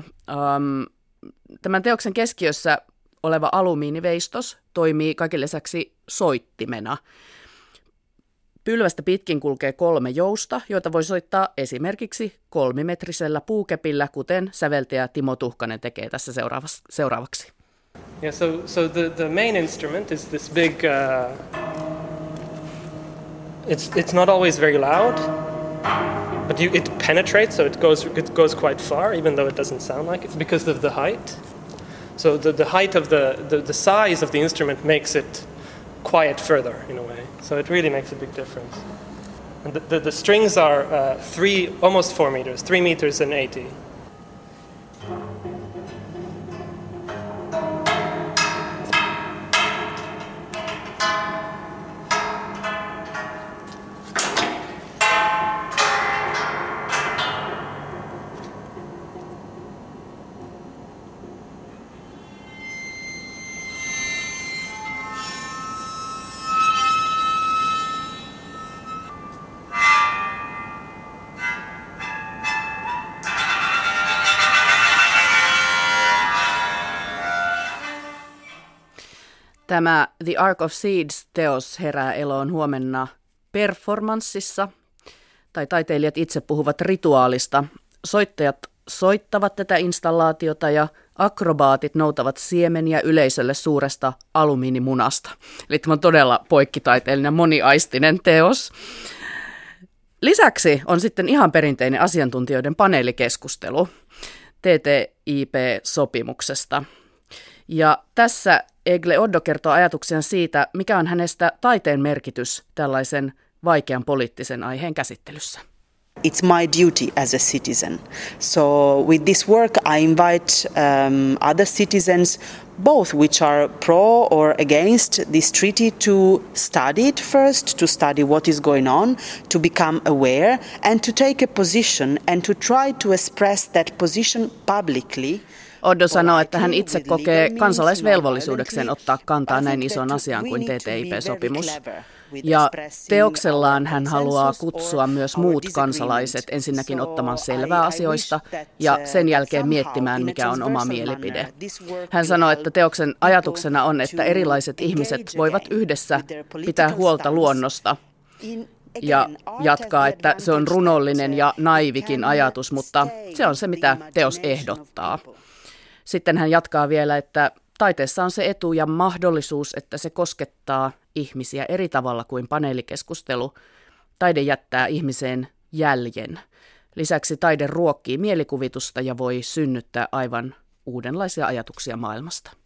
Tämän teoksen keskiössä oleva alumiiniveistos toimii kaiken lisäksi soittimena. Pylvästä pitkin kulkee kolme jousta, joita voi soittaa esimerkiksi kolmimetrisellä puukepillä, kuten säveltäjä Timo Tuhkanen tekee tässä seuraavaksi. Yeah, so, so the, the main instrument is this big, uh, it's, it's not always very loud, but you, it penetrates, so it goes, it goes quite far, even though it doesn't sound like it, because of the height. So the, the height of the, the, the size of the instrument makes it quiet further, in a way. So it really makes a big difference. And the, the, the strings are uh, three, almost four meters, three meters and 80. Tämä The Ark of Seeds-teos herää eloon huomenna performanssissa, tai taiteilijat itse puhuvat rituaalista. Soittajat soittavat tätä installaatiota ja akrobaatit noutavat siemeniä yleisölle suuresta alumiinimunasta. Eli tämä on todella poikkitaiteellinen moniaistinen teos. Lisäksi on sitten ihan perinteinen asiantuntijoiden paneelikeskustelu TTIP-sopimuksesta. Ja tässä Egle Oddo kertoo ajatuksia siitä, mikä on hänestä taiteen merkitys tällaisen vaikean poliittisen aiheen käsittelyssä. It's my duty as a citizen. So, with this work, I invite um, other citizens, both which are pro or against this treaty, to study it first, to study what is going on, to become aware, and to take a position and to try to express that position publicly. Oddo sanoo, että hän itse kokee kansalaisvelvollisuudekseen ottaa kantaa näin isoon asiaan kuin TTIP-sopimus. Ja teoksellaan hän haluaa kutsua myös muut kansalaiset ensinnäkin ottamaan selvää asioista ja sen jälkeen miettimään, mikä on oma mielipide. Hän sanoo, että teoksen ajatuksena on, että erilaiset ihmiset voivat yhdessä pitää huolta luonnosta ja jatkaa, että se on runollinen ja naivikin ajatus, mutta se on se, mitä teos ehdottaa. Sitten hän jatkaa vielä, että taiteessa on se etu ja mahdollisuus, että se koskettaa ihmisiä eri tavalla kuin paneelikeskustelu. Taide jättää ihmiseen jäljen. Lisäksi taide ruokkii mielikuvitusta ja voi synnyttää aivan uudenlaisia ajatuksia maailmasta.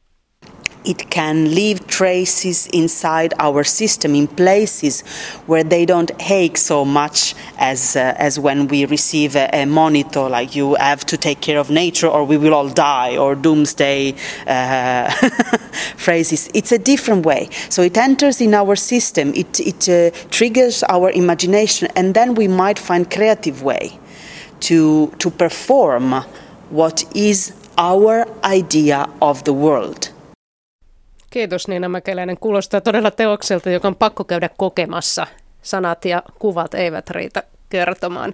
It can leave traces inside our system in places where they don't ache so much as, uh, as when we receive a, a monitor like you have to take care of nature or we will all die or doomsday uh, phrases. It's a different way. So it enters in our system, it, it uh, triggers our imagination, and then we might find creative way to, to perform what is our idea of the world. Kiitos Niina Mäkeläinen. Kuulostaa todella teokselta, joka on pakko käydä kokemassa. Sanat ja kuvat eivät riitä kertomaan.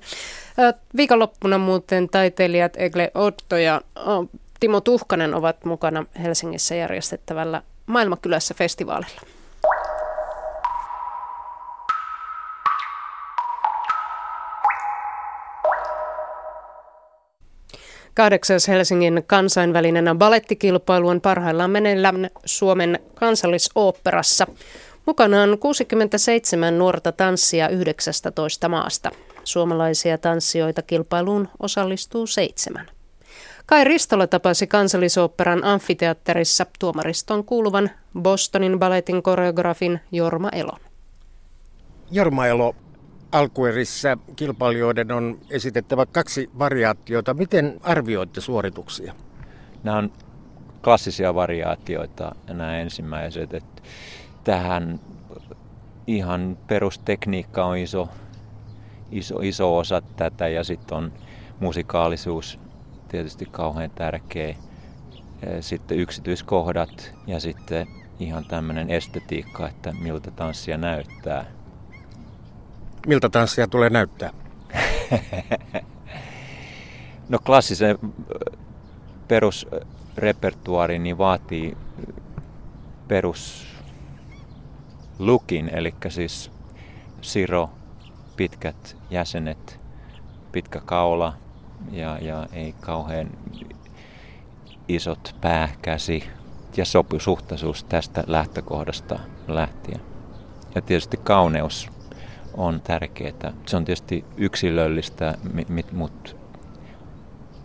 Viikonloppuna muuten taiteilijat Egle Otto ja Timo Tuhkanen ovat mukana Helsingissä järjestettävällä Maailmakylässä festivaalilla. Kahdeksas Helsingin kansainvälinen balettikilpailu on parhaillaan meneillään Suomen kansallisoopperassa. Mukanaan 67 nuorta tanssia 19 maasta. Suomalaisia tanssijoita kilpailuun osallistuu seitsemän. Kai Ristola tapasi kansallisoopperan amfiteatterissa tuomariston kuuluvan Bostonin balletin koreografin Jorma Elon. Jorma Elo, alkuerissä kilpailijoiden on esitettävä kaksi variaatiota. Miten arvioitte suorituksia? Nämä on klassisia variaatioita nämä ensimmäiset. Että tähän ihan perustekniikka on iso, iso, iso osa tätä ja sitten on musikaalisuus tietysti kauhean tärkeä. Sitten yksityiskohdat ja sitten ihan tämmöinen estetiikka, että miltä tanssia näyttää. Miltä tanssia tulee näyttää? no klassisen perusrepertuaari niin vaatii perus lookin, eli siis siro, pitkät jäsenet, pitkä kaula ja, ja ei kauhean isot pääkäsi ja sopusuhtaisuus tästä lähtökohdasta lähtien. Ja tietysti kauneus on tärkeää. Se on tietysti yksilöllistä, mutta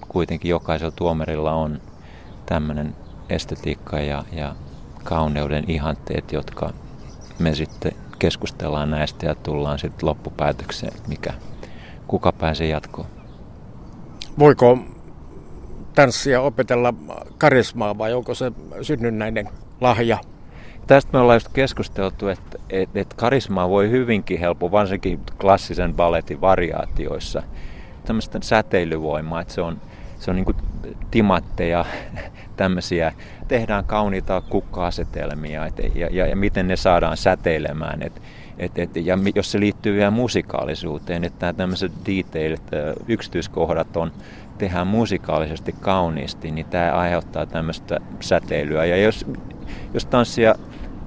kuitenkin jokaisella tuomarilla on tämmöinen estetiikka ja, ja kauneuden ihanteet, jotka me sitten keskustellaan näistä ja tullaan sitten loppupäätökseen, että mikä, kuka pääsee jatkoon. Voiko tanssia opetella karismaa vai onko se synnynnäinen lahja? Tästä me ollaan just keskusteltu, että, että, että karismaa voi hyvinkin helppo, varsinkin klassisen balletin variaatioissa, tämmöistä säteilyvoimaa, että se on, se on niin kuin timatteja, tämmöisiä, tehdään kauniita kukka-asetelmia et, ja, ja, ja miten ne saadaan säteilemään. Et, et, et, ja jos se liittyy vielä musikaalisuuteen, että nämä tämmöiset detailit, yksityiskohdat on, tehdään musikaalisesti kauniisti, niin tämä aiheuttaa tämmöistä säteilyä. Ja jos, jos tanssia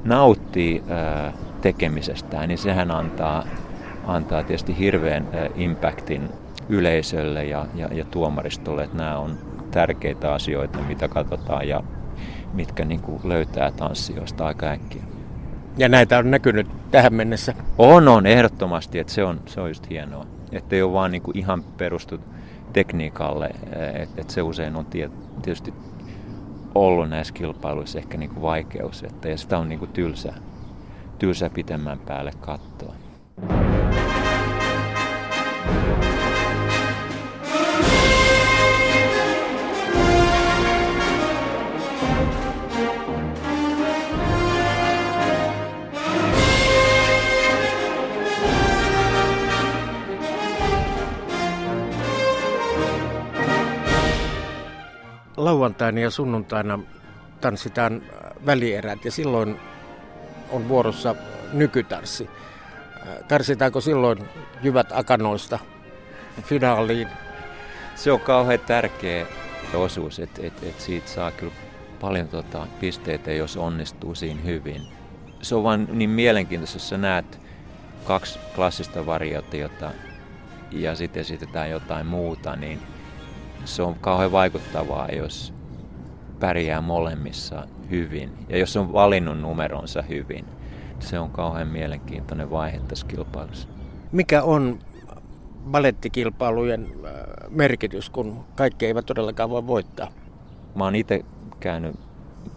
nauttii ää, tekemisestään, niin sehän antaa, antaa tietysti hirveän ää, impactin yleisölle ja, ja, ja tuomaristolle, että nämä on tärkeitä asioita, mitä katsotaan ja mitkä niin kuin löytää tanssijoista aika äkkiä. Ja näitä on näkynyt tähän mennessä? On, on, ehdottomasti, että se on, se on just hienoa. Että ei ole vaan niin kuin ihan perustut tekniikalle, että, että se usein on tietysti ollut näissä kilpailuissa ehkä niin kuin vaikeus, että ja sitä on niin kuin tylsä, tylsä pitemmän päälle katsoa. Lauantaina ja sunnuntaina tanssitaan välierät ja silloin on vuorossa nykytarssi. Tarsitaanko silloin jyvät akanoista finaaliin? Se on kauhean tärkeä osuus, että et, et siitä saa kyllä paljon tota, pisteitä, jos onnistuu siinä hyvin. Se on vain niin mielenkiintoista, jos sä näet kaksi klassista variaatiota ja sitten esitetään jotain muuta, niin se on kauhean vaikuttavaa, jos pärjää molemmissa hyvin. Ja jos on valinnut numeronsa hyvin, se on kauhean mielenkiintoinen vaihe tässä kilpailussa. Mikä on balettikilpailujen äh, merkitys, kun kaikki eivät todellakaan voi voittaa? Mä oon itse käynyt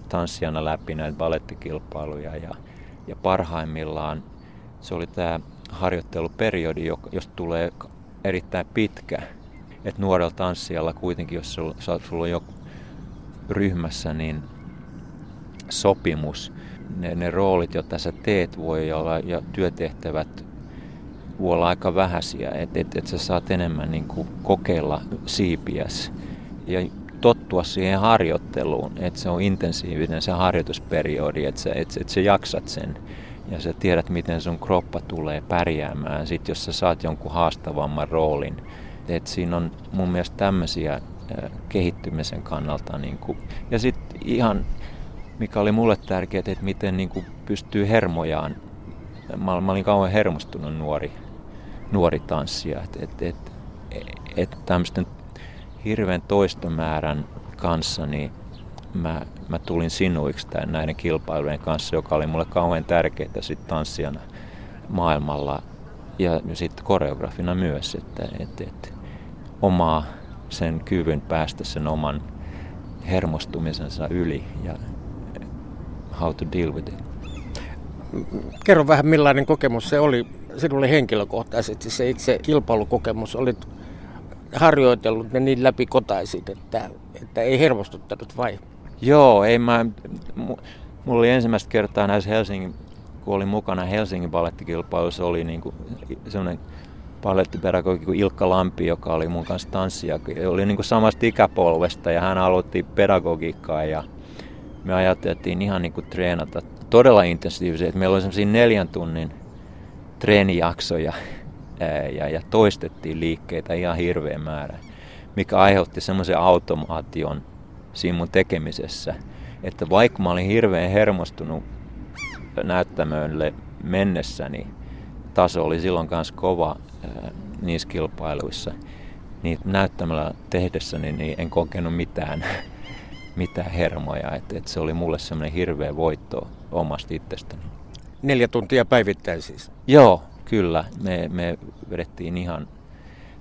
tanssijana läpi näitä balettikilpailuja ja, ja parhaimmillaan se oli tämä harjoitteluperiodi, josta tulee erittäin pitkä että nuorella tanssijalla kuitenkin, jos sulla, sulla on joku ryhmässä, niin sopimus, ne, ne roolit, joita sä teet, voi olla, ja työtehtävät voi olla aika vähäisiä, että et, et sä saat enemmän niin kuin kokeilla siipiäs ja tottua siihen harjoitteluun, että se on intensiivinen se harjoitusperiodi, että sä, et, et sä jaksat sen ja sä tiedät, miten sun kroppa tulee pärjäämään. Sitten jos sä saat jonkun haastavamman roolin, et siinä on mun mielestä tämmöisiä kehittymisen kannalta. Niin kuin, ja sitten ihan, mikä oli mulle tärkeää, että miten niin kuin pystyy hermojaan. Mä, mä olin kauhean hermostunut nuori, nuori tanssija. Että et, et, et tämmöisten hirveän toistomäärän kanssa niin mä, mä tulin sinuiksi tämän, näiden kilpailujen kanssa, joka oli mulle kauhean tärkeää sitten tanssijana maailmalla ja, ja sitten koreografina myös, että, että, että omaa sen kyvyn päästä sen oman hermostumisensa yli ja how to deal with it. Kerro vähän millainen kokemus se oli sinulle henkilökohtaisesti, se itse kilpailukokemus. Olit harjoitellut ne niin läpikotaisin, että, että ei hermostuttanut vai? Joo, ei mä, mulla oli ensimmäistä kertaa näissä Helsingin, kun olin mukana Helsingin ballettikilpailussa, oli niin kuin semmoinen palettipedagogi kuin Ilkka Lampi, joka oli mun kanssa tanssia. Oli niin kuin samasta ikäpolvesta ja hän aloitti pedagogiikkaa ja me ajateltiin ihan niin kuin treenata todella intensiivisesti. Meillä oli semmoisia neljän tunnin treenijaksoja ja, ja toistettiin liikkeitä ihan hirveä määrä, mikä aiheutti semmoisen automaation siinä mun tekemisessä, että vaikka mä olin hirveän hermostunut näyttämölle mennessäni, taso oli silloin kanssa kova niissä kilpailuissa, niin näyttämällä tehdessäni niin en kokenut mitään, mitään hermoja. Et, et se oli mulle semmoinen hirveä voitto omasta itsestäni. Neljä tuntia päivittäin siis? Joo, kyllä. Me, me vedettiin ihan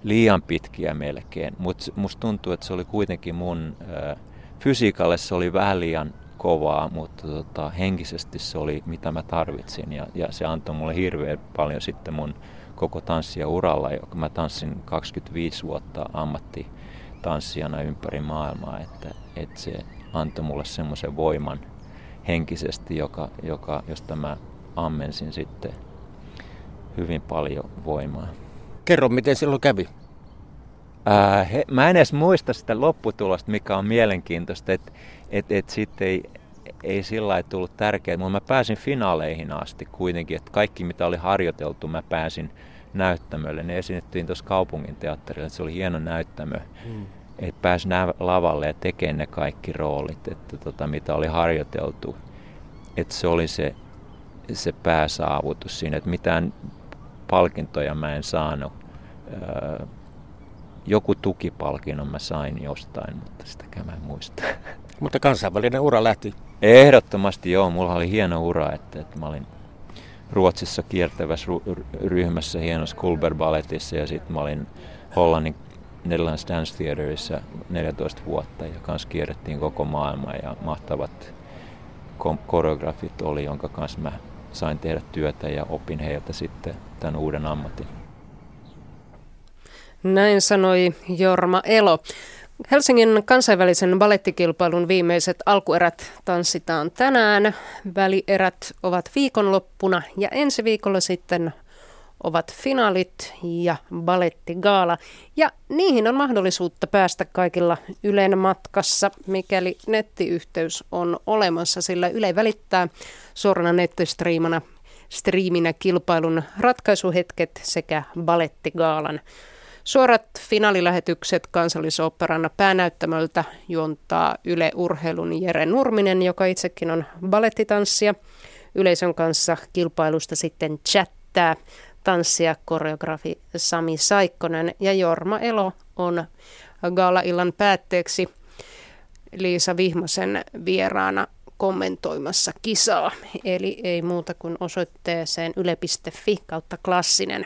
liian pitkiä melkein, mutta musta tuntuu, että se oli kuitenkin mun... Ää, fysiikalle se oli vähän liian kovaa, mutta tota, henkisesti se oli mitä mä tarvitsin ja, ja se antoi mulle hirveän paljon sitten mun koko tanssia uralla, joka mä tanssin 25 vuotta ammattitanssijana ympäri maailmaa, että, että se antoi mulle semmoisen voiman henkisesti, joka, joka, josta mä ammensin sitten hyvin paljon voimaa. Kerro, miten silloin kävi? Ää, he, mä en edes muista sitä lopputulosta, mikä on mielenkiintoista, että et, et sitten ei, ei sillä lailla tullut tärkeää, mutta mä pääsin finaaleihin asti kuitenkin, että kaikki mitä oli harjoiteltu, mä pääsin näyttämölle. Ne esitettiin tuossa kaupungin teatterilla, että se oli hieno näyttämö. Hmm. Että pääsin lavalle ja tekemään ne kaikki roolit, että tota, mitä oli harjoiteltu. Että se oli se, se pääsaavutus siinä, että mitään palkintoja mä en saanut. Öö, joku tukipalkinnon mä sain jostain, mutta sitäkään mä en muista. Mutta kansainvälinen ura lähti? Ehdottomasti joo, mulla oli hieno ura, että, että mä olin Ruotsissa kiertävässä ryhmässä hienossa Kulber Balletissa ja sitten mä olin Hollannin Netherlands Dance Theaterissa 14 vuotta ja kanssa kierrettiin koko maailma ja mahtavat koreografit oli, jonka kanssa mä sain tehdä työtä ja opin heiltä sitten tämän uuden ammatin. Näin sanoi Jorma Elo. Helsingin kansainvälisen balettikilpailun viimeiset alkuerät tanssitaan tänään. Välierät ovat viikonloppuna ja ensi viikolla sitten ovat finaalit ja balettigaala. Ja niihin on mahdollisuutta päästä kaikilla Ylen matkassa, mikäli nettiyhteys on olemassa, sillä Yle välittää suorana nettistriimana striiminä kilpailun ratkaisuhetket sekä balettigaalan. Suorat finaalilähetykset kansallisoopperan päänäyttämöltä juontaa Yle Urheilun Jere Nurminen, joka itsekin on balettitanssija. Yleisön kanssa kilpailusta sitten chattaa tanssija koreografi Sami Saikkonen ja Jorma Elo on gala-illan päätteeksi Liisa Vihmasen vieraana kommentoimassa kisaa. Eli ei muuta kuin osoitteeseen yle.fi kautta klassinen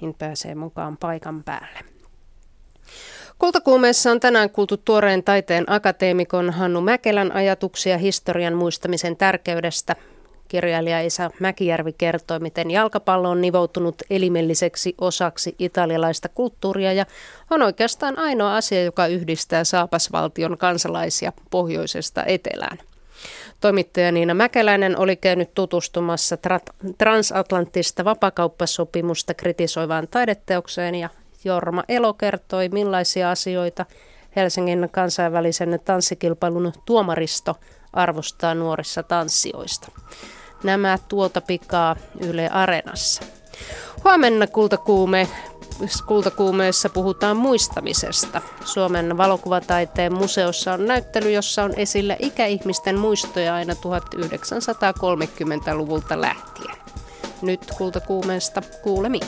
niin pääsee mukaan paikan päälle. Kultakuumeessa on tänään kuultu tuoreen taiteen akateemikon Hannu Mäkelän ajatuksia historian muistamisen tärkeydestä. Kirjailija Isa Mäkijärvi kertoi, miten jalkapallo on nivoutunut elimelliseksi osaksi italialaista kulttuuria ja on oikeastaan ainoa asia, joka yhdistää saapasvaltion kansalaisia pohjoisesta etelään. Toimittaja Niina Mäkeläinen oli käynyt tutustumassa tra- transatlanttista vapakauppasopimusta kritisoivaan taideteokseen ja Jorma Elo kertoi, millaisia asioita Helsingin kansainvälisen tanssikilpailun tuomaristo arvostaa nuorissa tanssijoista. Nämä tuota pikaa Yle Areenassa. Huomenna kultakuume Kultakuumeessa puhutaan muistamisesta. Suomen valokuvataiteen museossa on näyttely, jossa on esillä ikäihmisten muistoja aina 1930-luvulta lähtien. Nyt Kultakuumeesta kuulemiin.